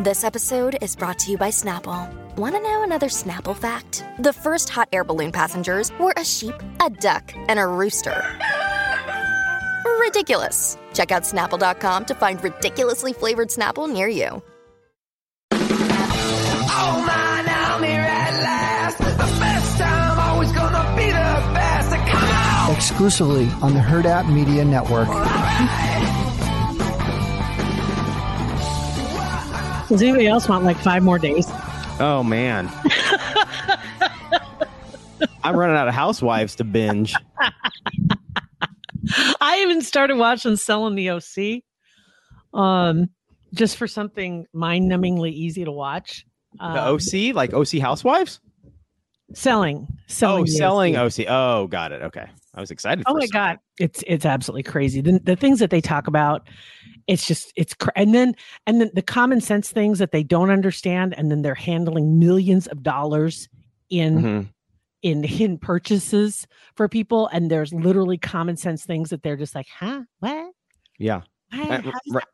This episode is brought to you by Snapple. Want to know another Snapple fact? The first hot air balloon passengers were a sheep, a duck, and a rooster. Ridiculous. Check out snapple.com to find ridiculously flavored Snapple near you. Oh man, I'm here at last. The best time, always gonna be the best. Come on! exclusively on the Herd App Media Network. Does anybody else want like five more days? Oh man. I'm running out of housewives to binge. I even started watching Selling the OC, um, just for something mind-numbingly easy to watch. Um, The OC, like OC Housewives? selling, selling, oh, selling OC. OC. Oh, got it. Okay. I was excited. Oh my god, it's it's absolutely crazy. The the things that they talk about, it's just it's cra- and then and then the common sense things that they don't understand, and then they're handling millions of dollars in Mhm. in hidden purchases for people, and there's literally common sense things that they're just like, huh, what? Yeah. What? Uh, right. that-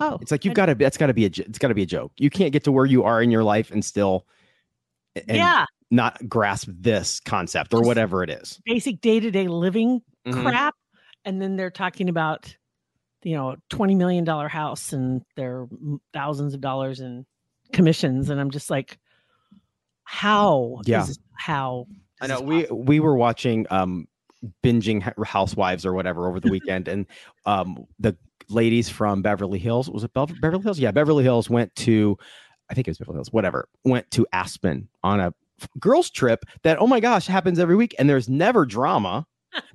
Oh, It's like you've got to. That's got to be a it's got to be a joke. You can't get to where you are in your life and still, and yeah, not grasp this concept or whatever it is. basic day to day living Mhm. crap, and then they're talking about, you know, twenty million dollar house and their thousands of dollars in commissions, and I'm just like, how? Yeah. this- how? I know we possible? we were watching um binging Housewives or whatever over the weekend, and um the ladies from Beverly Hills was it Bev- Beverly Hills? Yeah, Beverly Hills went to I think it was Beverly Hills, whatever. Went to Aspen on a girls trip that oh my gosh happens every week, and there's never drama.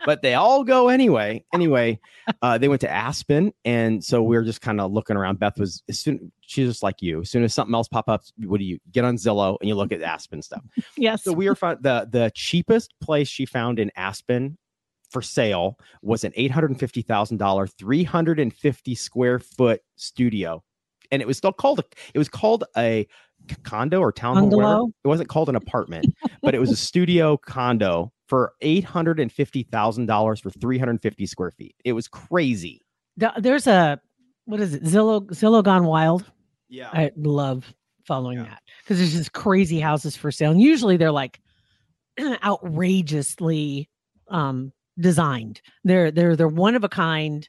But they all go anyway. Anyway, uh, they went to Aspen, and so we were just kind of looking around. Beth was as soon she's just like you. As soon as something else pop up, what do you get on Zillow and you look at Aspen stuff? yes, So we were found the the cheapest place she found in Aspen for sale was an eight hundred and fifty thousand dollar, three hundred and fifty square foot studio, and it was still called a it was called a condo or townhome. whatever. Bungalow? It wasn't called an apartment, but it was a studio condo for eight hundred and fifty thousand dollars for three hundred and fifty square feet. It was crazy. There's a what is it? Zillow Zillow Gone Wild. Yeah. I love following Yeah. that because there's just crazy houses for sale, and usually they're like outrageously um, designed. They're they're they're one of a kind,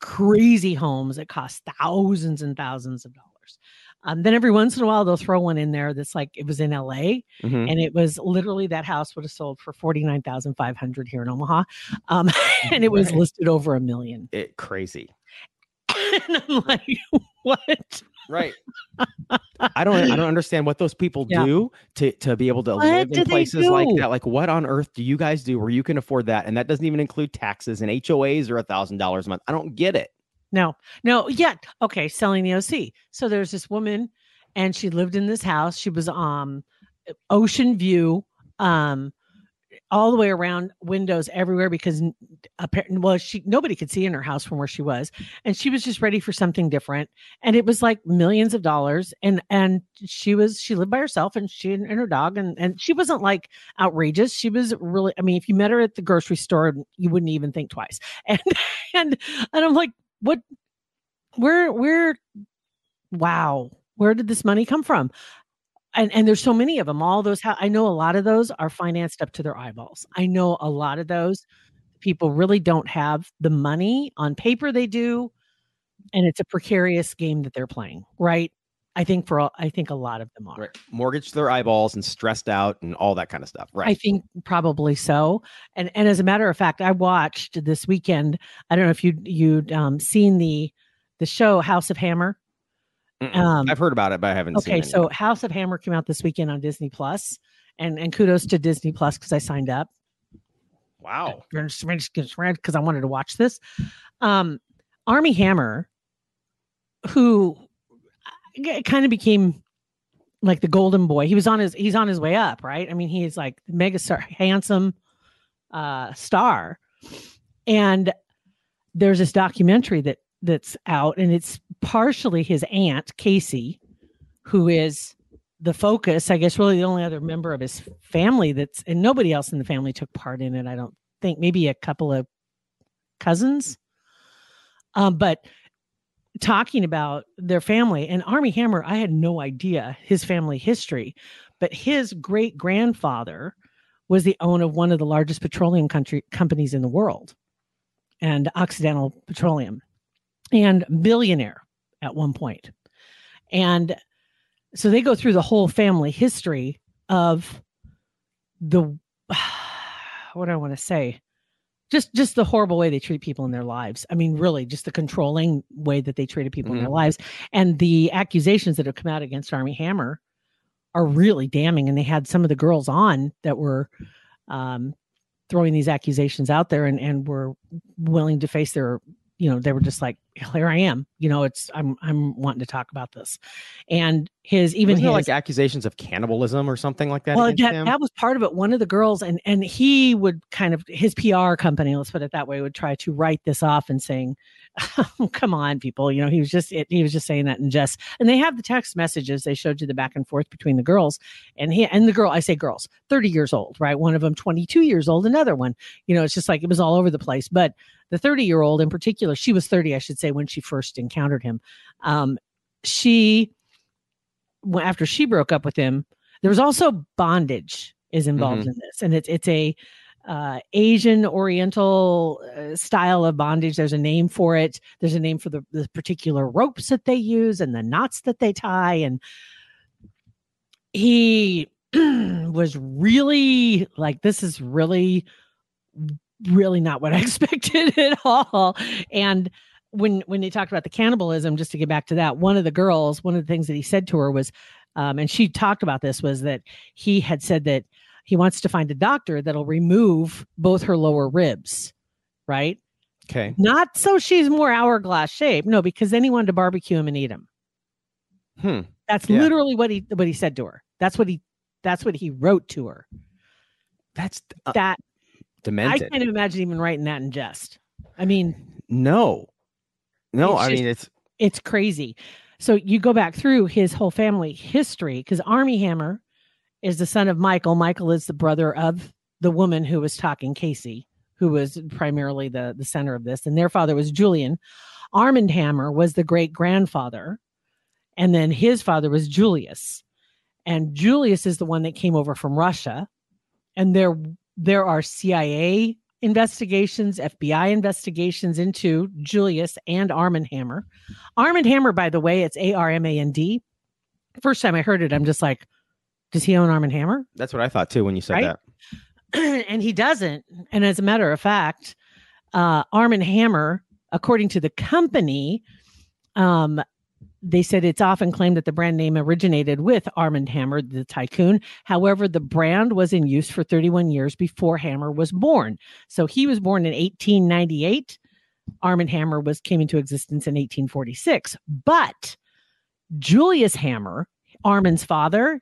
crazy homes that cost thousands and thousands of dollars. Um, then every once in a while they'll throw one in there that's like it was in L.A. Mhm. and it was literally that house would have sold for forty nine thousand five hundred here in Omaha, um, and it was listed over a million. It crazy. and I'm like, what? Right. I don't I don't understand what those people Yeah. do to to be able to What live in places like that. Like what on earth do you guys do where you can afford that? And that doesn't even include taxes and HOAs or a thousand dollars a month. I don't get it. No, no, yeah. Okay, selling the OC. So there's this woman and she lived in this house. She was um ocean view, um all the way around windows everywhere because apparently well she nobody could see in her house from where she was and she was just ready for something different and it was like millions of dollars and and she was she lived by herself and she and, and her dog and and she wasn't like outrageous she was really i mean if you met her at the grocery store you wouldn't even think twice and and and i'm like what where where wow where did this money come from? And and there's so many of them all those i know a lot of those are financed up to their eyeballs. I know a lot of those people really don't have the money on paper they do and it's a precarious game that they're playing right i think for all i think a lot of them are Right. Mortgage their eyeballs and stressed out and all that kind of stuff. Right. I think probably so. And and as a matter of fact, I watched this weekend. I don't know if you you'd um, seen the the show House of Hammer. Um, I've heard about it, but I haven't seen Okay, so House of Hammer came out this weekend on Disney Plus, and and kudos to Disney Plus because I signed up wow. because I wanted to watch this. Um, Armie Hammer, who kind of became like the golden boy. He was on his he's on his way up, right? I mean, he's like mega star, handsome uh star. And there's this documentary that that's out and it's partially his aunt, Casey, who is the focus, I guess really the only other member of his family that's and nobody else in the family took part in it, I don't think. Maybe a couple of cousins. Um, but talking about their family and Armie Hammer. I had no idea his family history, but his great grandfather was the owner of one of the largest petroleum country companies in the world, and Occidental Petroleum, and billionaire at one point. And so they go through the whole family history of the what do I want to say? Just just the horrible way they treat people in their lives. I mean, really, just the controlling way that they treated people in their Mhm. lives. And the accusations that have come out against Armie Hammer are really damning. And they had some of the girls on that were um throwing these accusations out there and, and were willing to face their you know, they were just like, here I am. You know, it's I'm I'm wanting to talk about this. And his even Wasn't his like accusations of cannibalism or something like that? well that, that was part of it one of the girls and and he would kind of his pr company let's put it that way would try to write this off and saying oh, come on people you know he was just it, he was just saying that in jest and they have the text messages they showed you the back and forth between the girls and he and the girl i say girls 30 years old right one of them 22 years old another one you know it's just like it was all over the place but the 30 year old in particular she was 30 i should say when she first encountered him. Um she after she broke up with him there was also bondage is involved in this and it's it's a uh, asian oriental uh, style of bondage. There's a name for it. There's a name for the, the particular ropes that they use and the knots that they tie and he was really like this is really really not what i expected at all and when when they talked about the cannibalism just to get back to that one of the girls one of the things that he said to her was um, and she talked about this was that he had said that he wants to find a doctor that'll remove both her lower ribs right okay. not so she's more hourglass shape no because then he wanted to barbecue him and eat him Hmm. that's Yeah. literally what he what he said to her that's what he that's what he wrote to her That's uh, that i can't imagine even writing that in jest i mean no, no. I just- mean, it's it's crazy. So you go back through his whole family history because Armie Hammer is the son of Michael. Michael is the brother of the woman who was talking, Casey, who was primarily the the center of this, and their father was Julian. Armand Hammer was the great grandfather, and then his father was Julius, and Julius is the one that came over from Russia, and there there are CIA investigations, FBI investigations into Julius and Armand Hammer. Armand Hammer, by the way, it's A R M A N D. First time I heard it, I'm just like, does he own Armand Hammer? that's what I thought too when you said Right? that. and he doesn't. And as a matter of fact, uh, Armand Hammer, according to the company, um, they said it's often claimed that the brand name originated with Armand Hammer, the tycoon. However, the brand was in use for 31 years before Hammer was born. So he was born in 1898. Armand Hammer was came into existence in 1846. But Julius Hammer, Armand's father,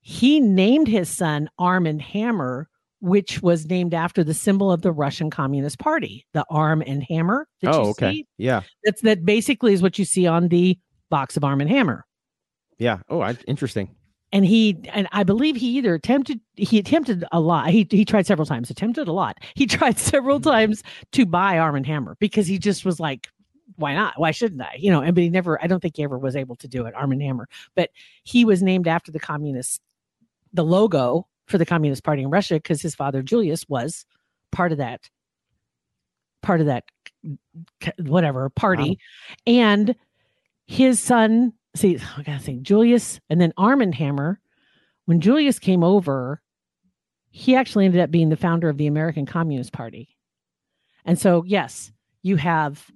he named his son Armand Hammer, which was named after the symbol of the Russian Communist Party, the arm and hammer. Oh, you okay. see. Yeah, That's that basically is what you see on the box of Arm and Hammer. yeah. Oh, I, interesting. And he and I believe he either attempted he attempted a lot. He he tried several times, attempted a lot. He tried several times to buy Arm and Hammer because he just was like, why not? Why shouldn't I? You know, and but he never I don't think he ever was able to do it, Arm and Hammer. But he was named after the communist the logo for the Communist Party in Russia because his father Julius was part of that part of that whatever party and his son see I gotta think Julius and then Armand Hammer when Julius came over he actually ended up being the founder of the American Communist Party. And so yes you have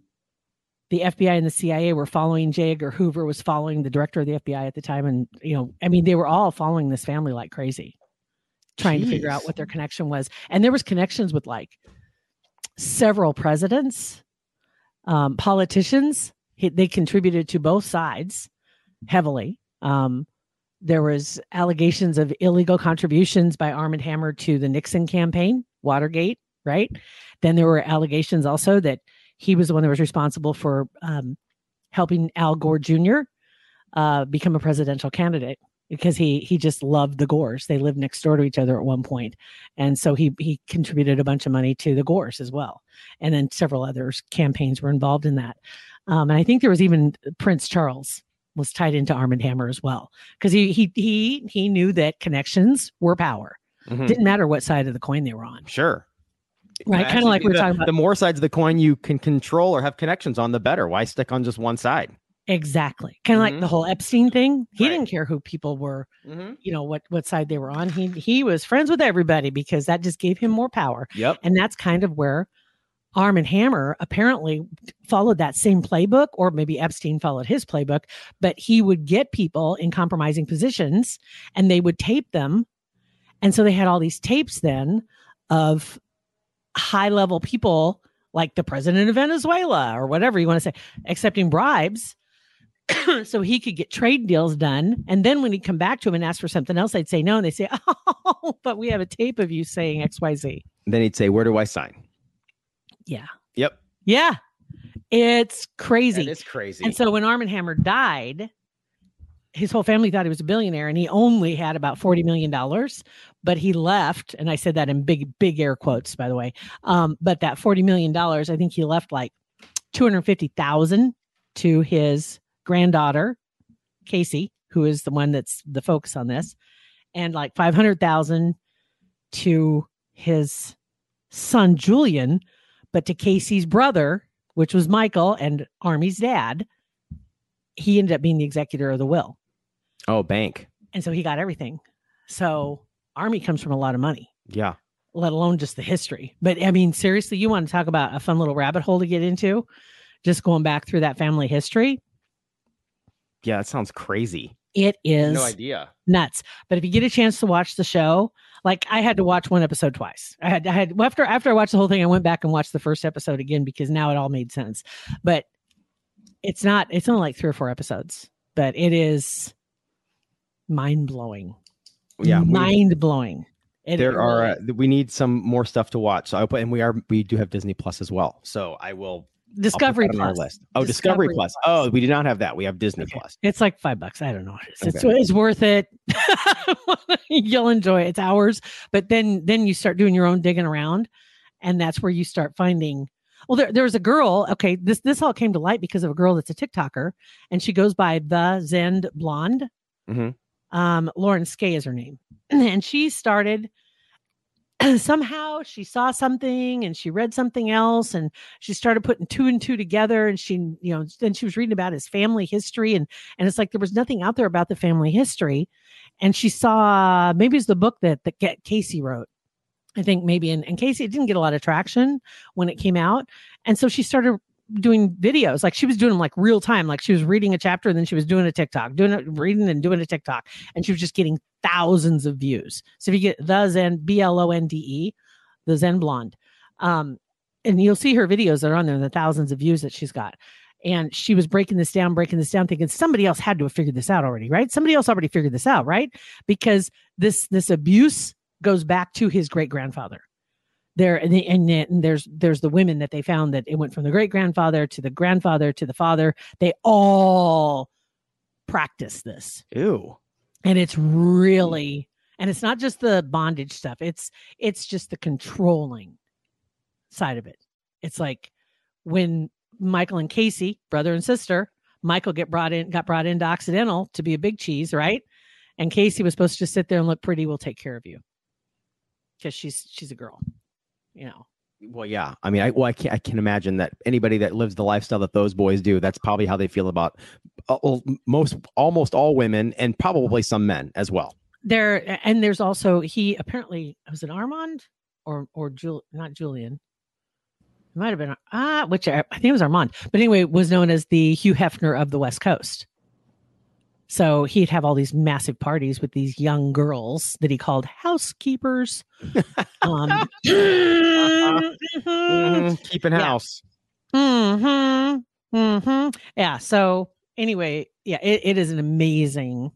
the FBI and the CIA were following J. Edgar Hoover was following the director of the FBI at the time. And you know I mean they were all following this family like crazy trying to figure out what their connection was. And there was connections with like several presidents um, politicians he, they contributed to both sides heavily. Um, there was allegations of illegal contributions by Armand Hammer to the nixon campaign watergate right? Then there were allegations also that he was the one that was responsible for um, helping al gore jr uh, become a presidential candidate because he he just loved the Gores. They lived next door to each other at one point, and so he he contributed a bunch of money to the Gores as well. And then several others campaigns were involved in that. Um, and I think there was even Prince Charles was tied into Armand Hammer as well because he he he he knew that connections were power. Mhm. Didn't matter what side of the coin they were on. Sure. Right, kinda like we were the, talking about- The more sides of the coin you can control or have connections on, the better. Why stick on just one side? Exactly. Kind of Mhm. like the whole Epstein thing. He Right. didn't care who people were, Mm-hmm. you know, what what side they were on. He he was friends with everybody because that just gave him more power. Yep. And that's kind of where Armand Hammer apparently followed that same playbook, or maybe Epstein followed his playbook, but he would get people in compromising positions and they would tape them. And so they had all these tapes then of high level people like the president of Venezuela or whatever you want to say, accepting bribes. so he could get trade deals done. And then when he'd come back to him and ask for something else, I'd say no. And they say, Oh, but we have a tape of you saying XYZ. Then he'd say, "Where do I sign?" Yeah. Yep. Yeah. It's crazy. It's crazy. And so when Armand Hammer died, his whole family thought he was a billionaire and he only had about $40 million, but he left. And I said that in big, big air quotes, by the way. Um, but that $40 million, I think he left like 250,000 to his granddaughter, Casey, who is the one that's the focus on this, and like 500,000 to his son, Julian, but to Casey's brother, which was Michael and Armie's dad, he ended up being the executor of the will. oh, bank. And so he got everything. So Army comes from a lot of money, Yeah. let alone just the history. But I mean, seriously, you want to talk about a fun little rabbit hole to get into? Just going back through that family history. Yeah. That sounds crazy. It is No idea. nuts. But if you get a chance to watch the show, like I had to watch one episode twice. I had I had after after I watched the whole thing, I went back and watched the first episode again because now it all made sense. But it's not it's only like three or four episodes, but it is mind blowing. Yeah. mind blowing. It there are uh, we need some more stuff to watch. So I put and we are we do have Disney Plus as well. So I will I'll put Discovery that on our Plus. list. Oh, Discovery, Discovery Plus. Plus. Oh, we do not have that. We have Disney Okay. Plus. It's like five bucks. I don't know. It's, it's, Okay. it's worth it. You'll enjoy it. It's hours, but then then you start doing your own digging around, and that's where you start finding. Well, there there was a girl. Okay, this this all came to light because of a girl that's a TikToker, and she goes by the Zen Blonde. Mhm. Um, Lauren Skay is her name, and she started. Somehow she saw something and she read something else and she started putting two and two together and she you know then she was reading about his family history and and it's like there was nothing out there about the family history. And she saw maybe it's the book that that Ca- casey wrote. I think maybe and, and casey didn't get a lot of traction when it came out. And so she started doing videos. Like she was doing them like real time. Like she was reading a chapter and then she was doing a tiktok doing it reading and doing a tiktok and she was just getting thousands of views. So if you get the zen b-l-o-n-d-e the zen blonde um and you'll see her videos that are on there the thousands of views that she's got. And she was breaking this down breaking this down thinking somebody else had to have figured this out already right? Somebody else already figured this out right? Because this this abuse goes back to his great grandfather there and, the- and, then- and there's there's the women that they found that it went from the great grandfather to the grandfather to the father. They all practice this. Ew. and it's really and it's not just the bondage stuff. It's it's just the controlling side of it. It's like when michael and casey brother and sister michael get brought in got brought into occidental to be a big cheese right? And casey was supposed to just sit there and look pretty we'll take care of you. Because she's she's a girl you know Well, yeah. I mean, I well, I can I can imagine that anybody that lives the lifestyle that those boys do, that's probably how they feel about uh, most almost all women and probably some men as well. there and there's also he apparently was it armand or or Jul, not julian it might have been ah which I, I think it was armand but anyway was known as the hugh hefner of the west coast so he'd have all these massive parties with these young girls that he called housekeepers um mhm, Mhm, Keeping Yeah. house. hmm hmm Yeah. So anyway, yeah, it, it is an amazing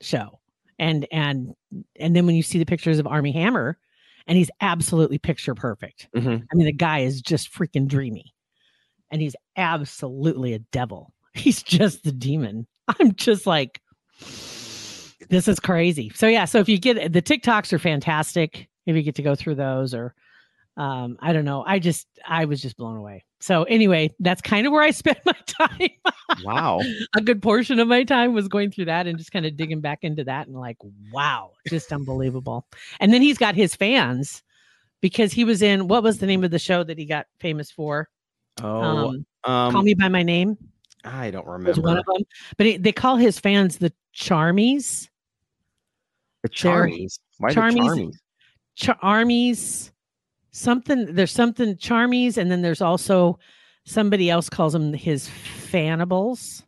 show. And and and then when you see the pictures of Armie Hammer, and he's absolutely picture perfect. Mhm. I mean, the guy is just freaking dreamy. And he's absolutely a devil. He's just the demon. I'm just like this is crazy. So yeah, so if you get the TikToks are fantastic. If you get to go through those, or um, I don't know, I just I was just blown away. So anyway, that's kind of where I spent my time. Wow. a good portion of my time was going through that and just kind of digging back into that and like, wow, just unbelievable. And then he's got his fans because he was in what was the name of the show that he got famous for? Oh, Um, um, Call Me by My Name I don't was one remember. of them. But he, they call his fans the Charmies. they're- Charmies. Why the Charmies- Charmies? Char- something there's something charmies and then there's also somebody else calls them his fanables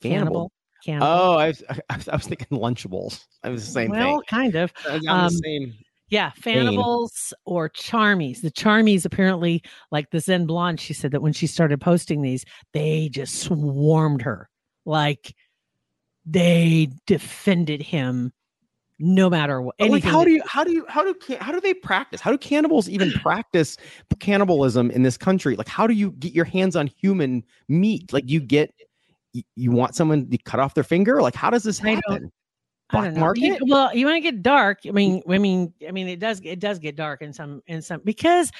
Cannibal. cannibal Oh, I was, I was, thinking Lunchables. I was the same well thing. kind of um, the same. Yeah fanables or charmies the charmies apparently like the zen blonde she said that when she started posting these they just swarmed her like they defended him no matter what like, how do you how do you how do how do they practice? How do cannibals even practice cannibalism in this country? Like, how do you get your hands on human meat? Like, you get you, want someone to cut off their finger? Like, how does this happen? I Black don't. You- market? well, you want to get dark. I mean, I mean, I mean, it does. It does get dark in some, in some, because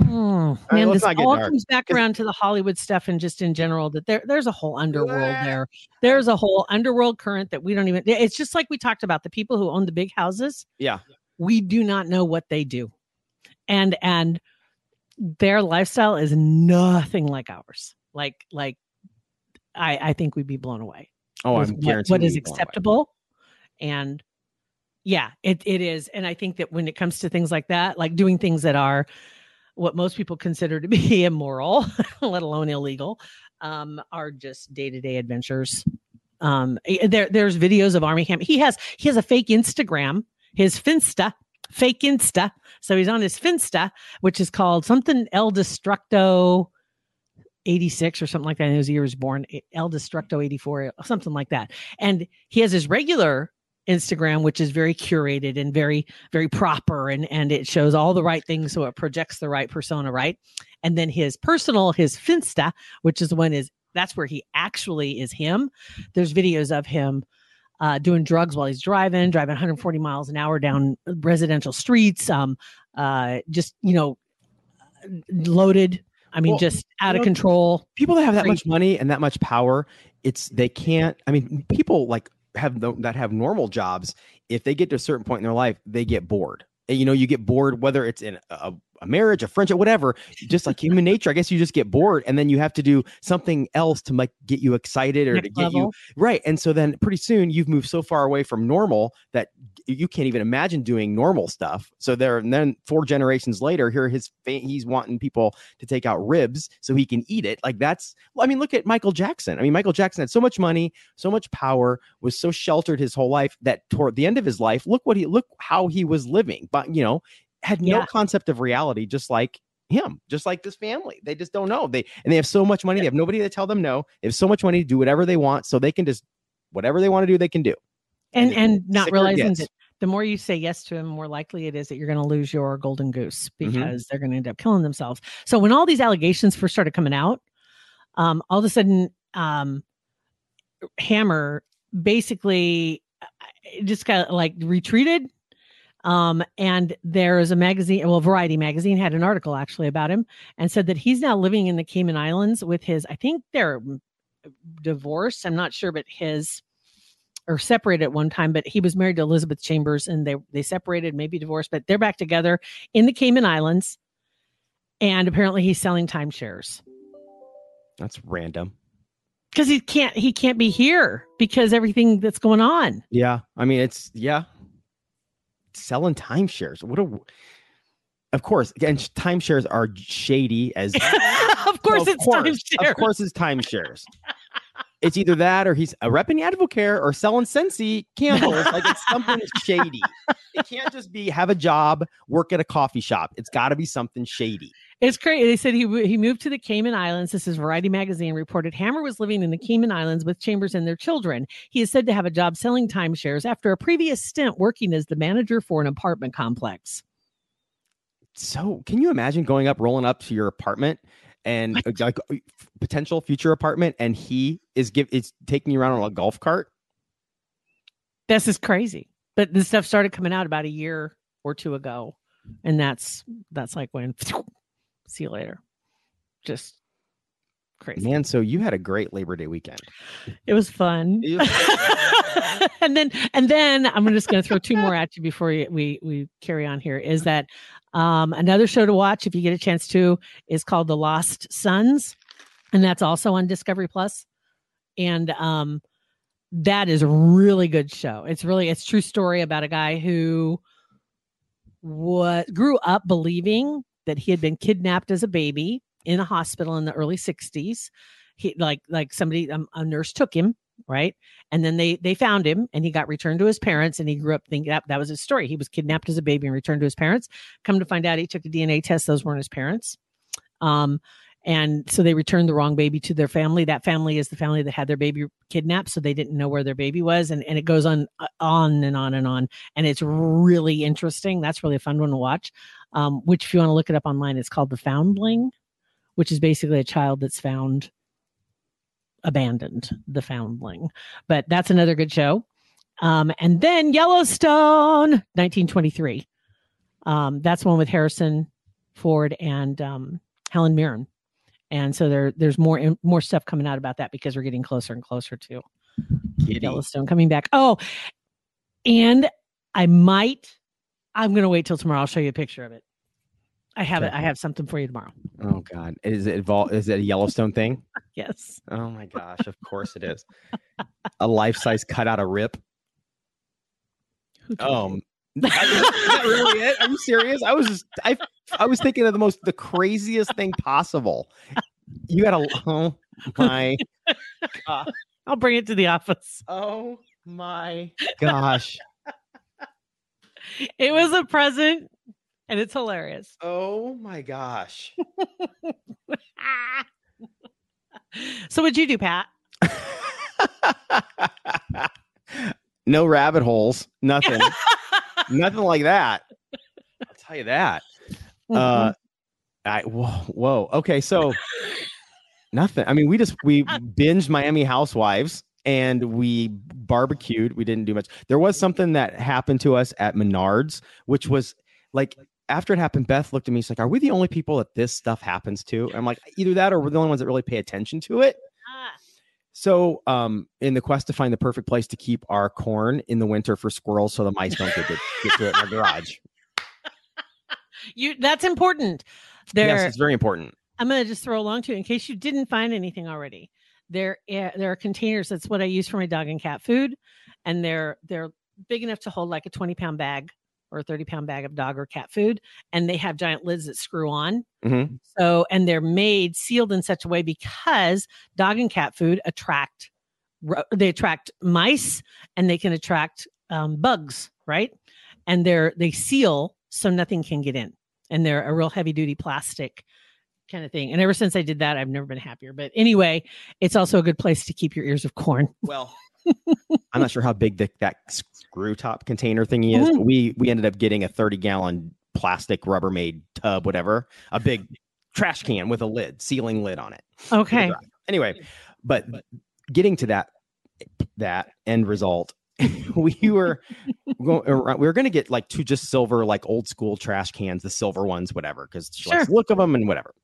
mm, right, man, this all dark. comes back around to the Hollywood stuff and just in general that there, there's a whole underworld there. There's a whole underworld current that we don't even. It's just like we talked about the people who own the big houses. Yeah. we do not know what they do, and and their lifestyle is nothing like ours. Like like, I I think we'd be blown away Oh, I'm what, what is blown away. And yeah it, it is and i think that when it comes to things like that like doing things that are what most people consider to be immoral let alone illegal um are just day-to-day adventures um eh, there there's videos of army camp he has he has a fake instagram his finsta fake insta so he's on his finsta which is called something el destructo 86 or something like that. And his year was born El Destructo 84, something like that. And he has his regular Instagram, which is very curated and very, very proper and and it shows all the right things. So it projects the right persona, right? And then his personal, his Finsta, which is the one is that's where he actually is him. There's videos of him uh, doing drugs while he's driving, driving 140 miles an hour down residential streets. Um, uh, just you know, loaded. I mean, Well, just out of know, control. people that have that Crazy. much money and that much power it's they can't i mean people like have that have normal jobs if they get to a certain point in their life they get bored. And, you know you get bored whether it's in a, a marriage a friendship whatever just like human nature i guess you just get bored and then you have to do something else to like get you excited or to Next get you right and so then pretty soon you've moved so far away from normal that you can't even imagine doing normal stuff. So there and then four generations later here his he's wanting people to take out ribs so he can eat it like that's well, i mean look at michael jackson. I mean michael jackson had so much money so much power was so sheltered his whole life that toward the end of his life look what he look how he was living but you know had no Yeah. concept of reality just like him just like this family they just don't know they and they have so much money they have nobody to tell them no they have so much money to do whatever they want so they can just whatever they want to do they can do and and and not realizing that the more you say yes to him, the more likely it is that you're going to lose your golden goose Mhm. because they're going to end up killing themselves. So when all these allegations first started coming out, um, all of a sudden, um, Hammer basically uh, just got like retreated. Um, and there is a magazine, well, Variety magazine had an article actually about him and said that he's now living in the Cayman Islands with his, I think they're mm, divorced. I'm not sure, but his or separated at one time, but he was married to Elizabeth Chambers and they they separated, maybe divorced, but they're back together in the Cayman Islands. And apparently he's selling timeshares that's random because he can't he can't be here because everything that's going on. yeah i mean it's yeah selling timeshares what a of course again timeshares are shady as of course, Of it's course, timeshares. Of course, it's timeshares. It's either that or he's a repping Advocare or selling Scentsy candles. like it's something shady. It can't just be have a job, work at a coffee shop. It's got to be something shady. It's crazy. They said he he moved to the Cayman Islands. This is Variety magazine reported Hammer was living in the Cayman Islands with Chambers and their children. He is said to have a job selling timeshares after a previous stint working as the manager for an apartment complex. So, can you imagine going up, rolling up to your apartment? And like uh, potential future apartment, and he is give it's taking you around on a golf cart. This is crazy. But this stuff started coming out about a year or two ago. And that's that's like when see you later. Just crazy. Man, so you had a great Labor Day weekend. It was fun. And then and then I'm just going to throw two more at you before we, we carry on here. Is that um, another show to watch if you get a chance to is called The Lost Sons, and that's also on Discovery Plus. And um, that is a really good show. It's really it's true story about a guy who what grew up believing that he had been kidnapped as a baby in a hospital in the early 60s he like like somebody um, a nurse took him right? And then they they found him and he got returned to his parents and he grew up thinking that that was his story. He was kidnapped as a baby and returned to his parents. Come to find out he took a dna test. Those weren't his parents. Um and so they returned the wrong baby to their family. That family is the family that had their baby kidnapped so they didn't know where their baby was and, and it goes on uh, on and on and on. And it's really interesting. That's really a fun one to watch um, which if you want to look it up online it's called the foundling which is basically a child that's found abandoned the foundling but that's another good show. Um, and then yellowstone 1923 um, that's one with harrison ford and um, helen mirren. And so there there's more more stuff coming out about that because we're getting closer and closer to Giddy. yellowstone coming back. Oh and i might i'm gonna wait till tomorrow. I'll show you a picture of it i have it i have something for you tomorrow Oh God, is it evol- Is it a Yellowstone thing? yes Oh my gosh, of course it is. A life size cutout of Rip. Um, is that really it? Are you serious? I was just, I I was thinking of the most the craziest thing possible. You got a oh my God. i'll bring it to the office oh my gosh it was a present and it's hilarious oh my gosh. so what'd you do pat no rabbit holes, nothing, nothing like that. I'll tell you that. Uh, I whoa, whoa. Okay, so nothing. I mean, we just we binged Miami Housewives and we barbecued. We didn't do much. There was something that happened to us at Menards, which was like after it happened. Beth looked at me. She's like, "Are we the only people that this stuff happens to?" I'm like, "Either that, or we're the only ones that really pay attention to it." Ah, So, um, in the quest to find the perfect place to keep our corn in the winter for squirrels, so the mice don't get to, get to it in our garage. you that's important there Yes, it's very important. I'm going to just throw along to you in case you didn't find anything already. There, eh, there are containers. That's what I use for my dog and cat food, and they're they're big enough to hold like a 20 pound bag or a 30 pound bag of dog or cat food, and they have giant lids that screw on. Mhm. So, and they're made sealed in such a way because dog and cat food attract they attract mice and they can attract um, bugs, right? And they're they seal so nothing can get in, and they're a real heavy duty plastic kind of thing. And ever since I did that, I've never been happier. But anyway, it's also a good place to keep your ears of corn. Well, I'm not sure how big the, that screw top container thingy is. Mhm. But we we ended up getting a 30 gallon plastic Rubbermaid tub, whatever, a big trash can with a lid, sealing lid on it. Okay. Anyway, but getting to that that end result, we were going, we were going to get like two just silver, like old school trash cans, the silver ones, whatever, because she likes Sure. the look of them and whatever.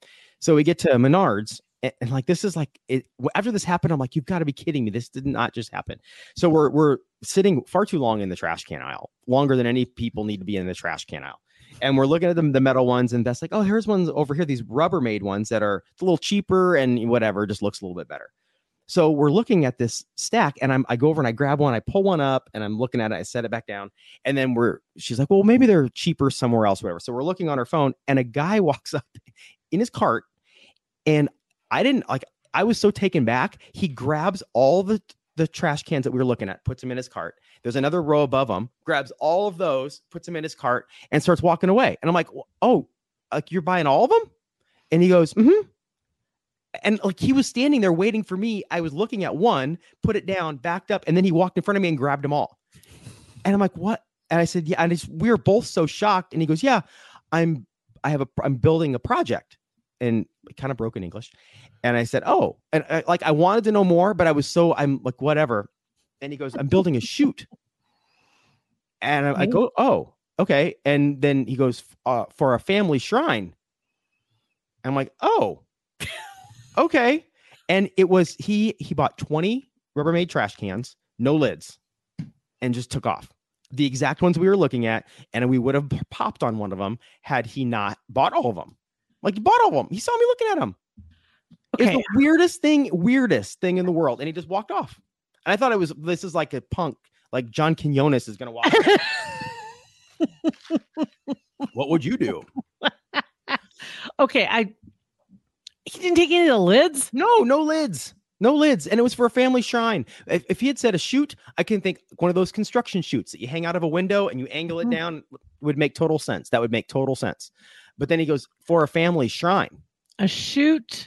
So we get to Menards. And, and like this is like it after this happened, I'm like, you've got to be kidding me. This did not just happen. So we're we're sitting far too long in the trash can aisle, longer than any people need to be in the trash can aisle. And we're looking at them, the metal ones, and that's like, oh, here's ones over here, these Rubbermaid ones that are a little cheaper and whatever, just looks a little bit better. So we're looking at this stack, and I'm I go over and I grab one, I pull one up, and I'm looking at it, I set it back down, and then we're she's like, well, maybe they're cheaper somewhere else, whatever. So we're looking on her phone, and a guy walks up in his cart, and I didn't like I was so taken back. He grabs all the the trash cans that we were looking at, puts them in his cart. There's another row above him, grabs all of those, puts them in his cart, and starts walking away. And I'm like, oh, like you're buying all of them? And he goes, mm-hmm. And like he was standing there waiting for me. I was looking at one, put it down, backed up, and then he walked in front of me and grabbed them all. And I'm like, what? And I said, yeah. And it's, we were both so shocked. And he goes, yeah, I'm, I have a, I'm building a project, and kind of broken English. And I said, oh, and I, like I wanted to know more, but I was so I'm like whatever. And he goes, I'm building a shoot. And I, I go, oh, okay. And then he goes, uh, for a family shrine. I'm like, oh, okay. And it was he he bought 20 Rubbermaid trash cans, no lids, and just took off. The exact ones we were looking at, and we would have popped on one of them had he not bought all of them. Like he bought all of them. He saw me looking at them. It's the weirdest thing, weirdest thing in the world. And he just walked off. And I thought it was this is like a punk, like John Quinones is gonna walk. what would you do? okay. I he didn't take any of the lids. No, no lids. No lids. And it was for a family shrine. If, if he had said a chute, I can think one of those construction chutes that you hang out of a window and you angle it Mhm. down would make total sense. That would make total sense. But then he goes, for a family shrine. A shoot.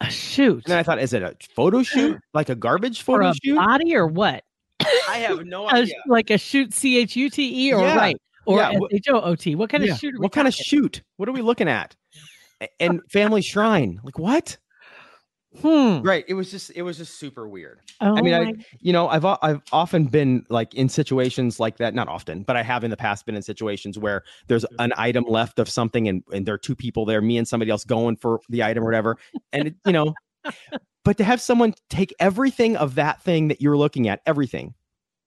A shoot. And I thought, is it a photo uh-huh. shoot? Like a garbage For photo a shoot? body or what? I have no A- idea. like a shoot C H U T E or Yeah. right or Yeah, S H O O T. What kind Yeah, of shoot? Are we What kind of shoot? What are we looking at? And family shrine. Like what? Hmm. Right. It was just it was just super weird. Oh I mean, I, you know, I've I've often been like in situations like that. Not often, but I have in the past been in situations where there's an item left of something, and and there are two people there, me and somebody else going for the item or whatever, and it, you know, but to have someone take everything of that thing that you're looking at, everything,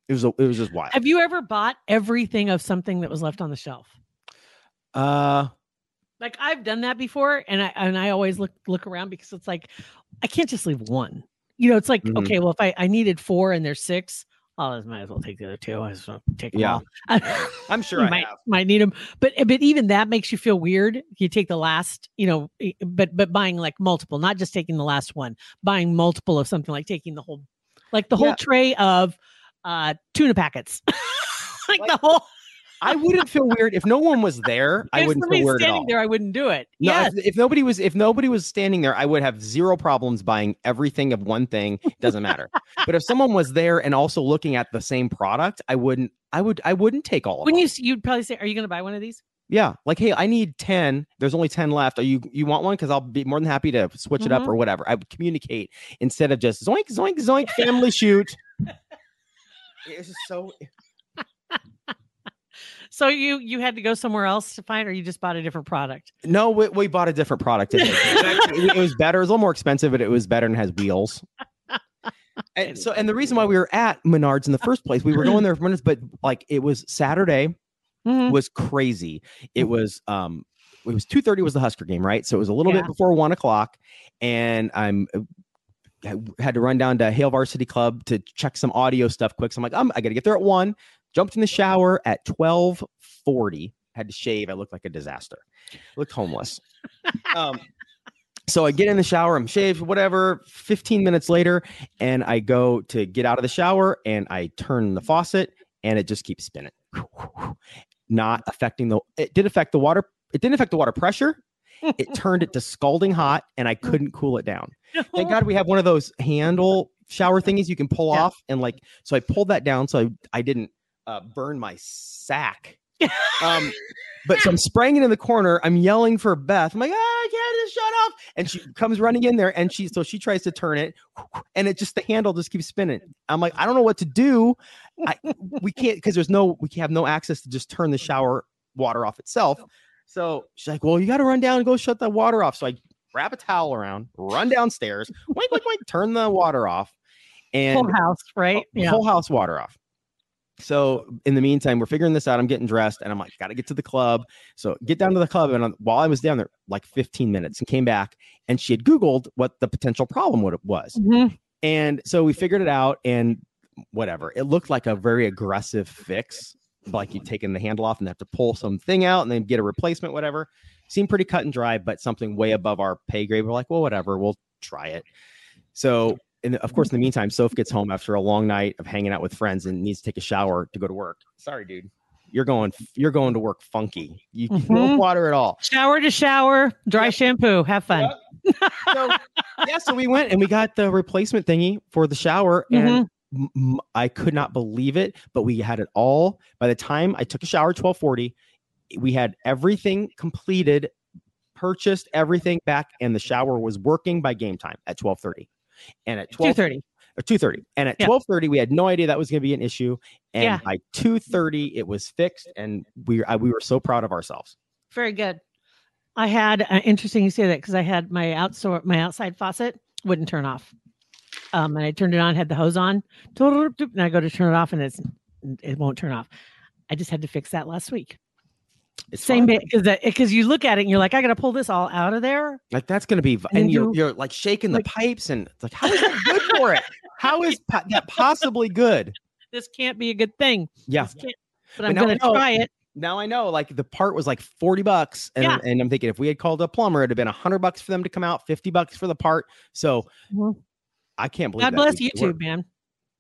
it was a, it was just wild. have you ever bought everything of something that was left on the shelf? Uh, Like I've done that before, and I and I always look look around because it's like I can't just leave one. You know, it's like Mhm. okay, well if I I needed four and there's six, oh, I might as well take the other two. I just want to take them Yeah. all. I'm sure I might have. might need them, but but even that makes you feel weird. You take the last, you know, eh, but but buying like multiple, not just taking the last one, buying multiple of something like taking the whole, like the whole Yeah. tray of uh tuna packets, like, Like, the whole. I wouldn't feel weird if no one was there. I wouldn't feel weird at standing all. there, I wouldn't do it. No, yes, if, if nobody was if nobody was standing there, I would have zero problems buying everything of one thing. Doesn't matter. but if someone was there and also looking at the same product, I wouldn't. I would. I wouldn't take all of when you you'd probably say, "Are you going to buy one of these?" yeah, like hey, I need ten. There's only ten left. Are you you want one? Because I'll be more than happy to switch it up Mhm. or whatever. I would communicate instead of just zoink zoink zoink family shoot. It's just so. So you you had to go somewhere else to find, or you just bought a different product. No, we, we bought a different product. It, it was better. It was a little more expensive, but it was better and has wheels. And so, and the reason why we were at Menards in the first place, we were going there for minutes, but like it was Saturday Mhm. was crazy. It was um, it was two thirty was the Husker game, right? So it was a little Yeah. bit before one o'clock, and I'm uh, had to run down to Hail Varsity Club to check some audio stuff quick. So I'm like, I'm, I got to get there at one. Jumped in the shower at twelve forty. Had to shave. I looked like a disaster. Looked homeless. um, so I get in the shower. I'm shaved. Whatever. Fifteen minutes later, and I go to get out of the shower, and I turn the faucet, and it just keeps spinning. Not affecting the. It did affect the water. It didn't affect the water pressure. It turned it to scalding hot, and I couldn't cool it down. Thank God we have one of those handle shower thingies you can pull Yeah. off, and like so I pulled that down so I, I didn't uh, burn my sack. Um, but so I'm spraying it in the corner. I'm yelling for Beth. I'm like, ah, I can't just shut off. And she comes running in there, and she so she tries to turn it, and it just the handle just keeps spinning. I'm like, I don't know what to do. I, we can't because there's no we have no access to just turn the shower water off itself. So she's like, well, you got to run down and go shut the water off. So I wrap a towel around, run downstairs, wink, wink, wink, turn the water off, and whole house, right? yeah. whole house water off. So in the meantime, we're figuring this out. I'm getting dressed, and I'm like, got to get to the club. So get down to the club, and while I was down there, like 15 minutes, and came back, and she had Googled what the potential problem would was, Mhm. and so we figured it out, and whatever. It looked like a very aggressive fix, like you've taken the handle off and have to pull something out and then get a replacement, whatever. Seemed pretty cut and dry, but something way above our pay grade. We're like, well, whatever, we'll try it. So, and of course, in the meantime, Soph gets home after a long night of hanging out with friends and needs to take a shower to go to work. Sorry, dude. You're going you're going to work funky. You no Mhm. water at all. Shower to shower, dry Yep. shampoo. Have fun. So yeah, so we went and we got the replacement thingy for the shower, and Mm-hmm. m- m- I could not believe it, but we had it all. By the time I took a shower, at twelve forty, we had everything completed, purchased everything back, and the shower was working by game time at twelve thirty. And at Two twelve thirty. or two thirty, and at Yeah. twelve thirty we had no idea that was going to be an issue, and Yeah. by two thirty it was fixed, and we I, we were so proud of ourselves. Very good. I had uh, interesting you say that because I had my outside my outside faucet wouldn't turn off. Um, and I turned it on, had the hose on, and I go to turn it off, and it's it won't turn off. I just had to fix that last week. It's Same because because you look at it and you're like, I got to pull this all out of there. Like that's going to be, then and you're you- you're like shaking like- the pipes, and it's like how is that good for it? How is po- that possibly good? This can't be a good thing. Yeah. But But I'm now I going to know- try it. Now I know, like the part was like forty bucks, and, Yeah. and I'm thinking if we had called a plumber, it'd have been hundred bucks for them to come out, fifty bucks for the part. So Mhm. I can't believe. God bless YouTube, man.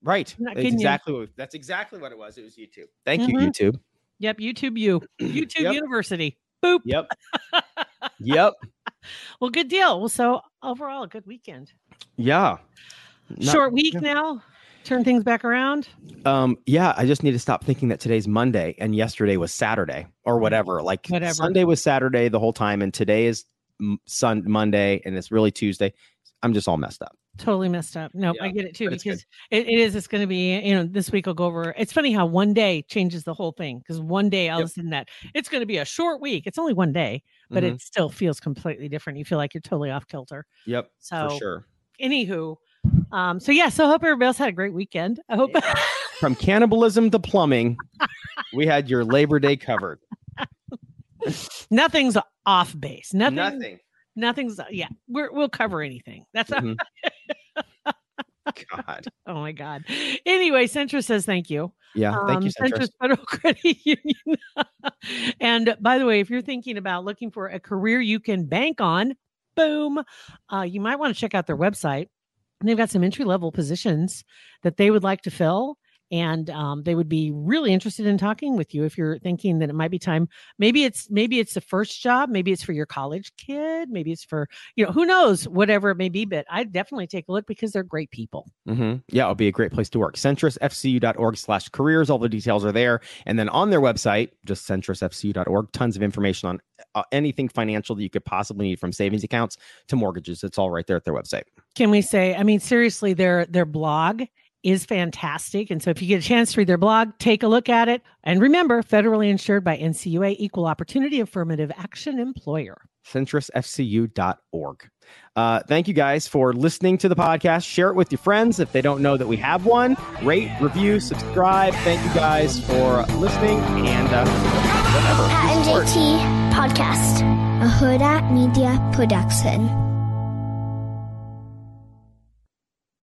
Right. That's you. exactly what that's exactly what it was. It was YouTube. Thank Mhm. you, YouTube. Yep, YouTube you. YouTube Yep. University. Boop. Yep. yep. Well, good deal. Well, so overall, a good weekend. Yeah. Not- Short week yeah. now. Turn things back around. Um, yeah, I just need to stop thinking that today's Monday and yesterday was Saturday or whatever. Like Whatever. Sunday was Saturday the whole time, and today is Sun Monday, and it's really Tuesday. I'm just all messed up. Totally messed up. Nope, I get it too but it's good. because it, it is. It's going to be. You know, this week will go over. It's funny how one day changes the whole thing because one day all of a sudden that it's going to be a short week. It's only one day, but Mhm. it still feels completely different. You feel like you're totally off kilter. Yep, So, for sure. anywho, um, so yeah, so I hope everybody else had a great weekend. I hope. From cannibalism to plumbing, we had your Labor Day covered. Nothing's off base. Nothing. Nothing. Nothing's. Yeah, we're, we'll cover anything. That's. Mhm. God. Oh my God. Anyway, Centra says thank you. Yeah. Thank you, Um, Centris. Centris Federal Credit Union. and by the way, if you're thinking about looking for a career you can bank on, boom, uh, you might want to check out their website. They've got some entry level positions that they would like to fill. And um, they would be really interested in talking with you if you're thinking that it might be time. Maybe it's maybe it's the first job, maybe it's for your college kid, maybe it's for you know who knows whatever it may be. But I'd definitely take a look because they're great people. hmm Yeah, it'll be a great place to work. CentrisFCU.org slash careers. All the details are there. And then on their website, just CentrisFCU.org, tons of information on uh, anything financial that you could possibly need from savings accounts to mortgages. It's all right there at their website. can we say i mean seriously their their blog is fantastic and so if you get a chance to read their blog take a look at it and remember federally insured by ncua equal opportunity affirmative action employer CentrisFCU.org. Uh, thank you guys for listening to the podcast. Share it with your friends if they don't know that we have one. Rate, review, subscribe. Thank you guys for listening and uh, whatever. Pat and JT Podcast, a Huda Media Production.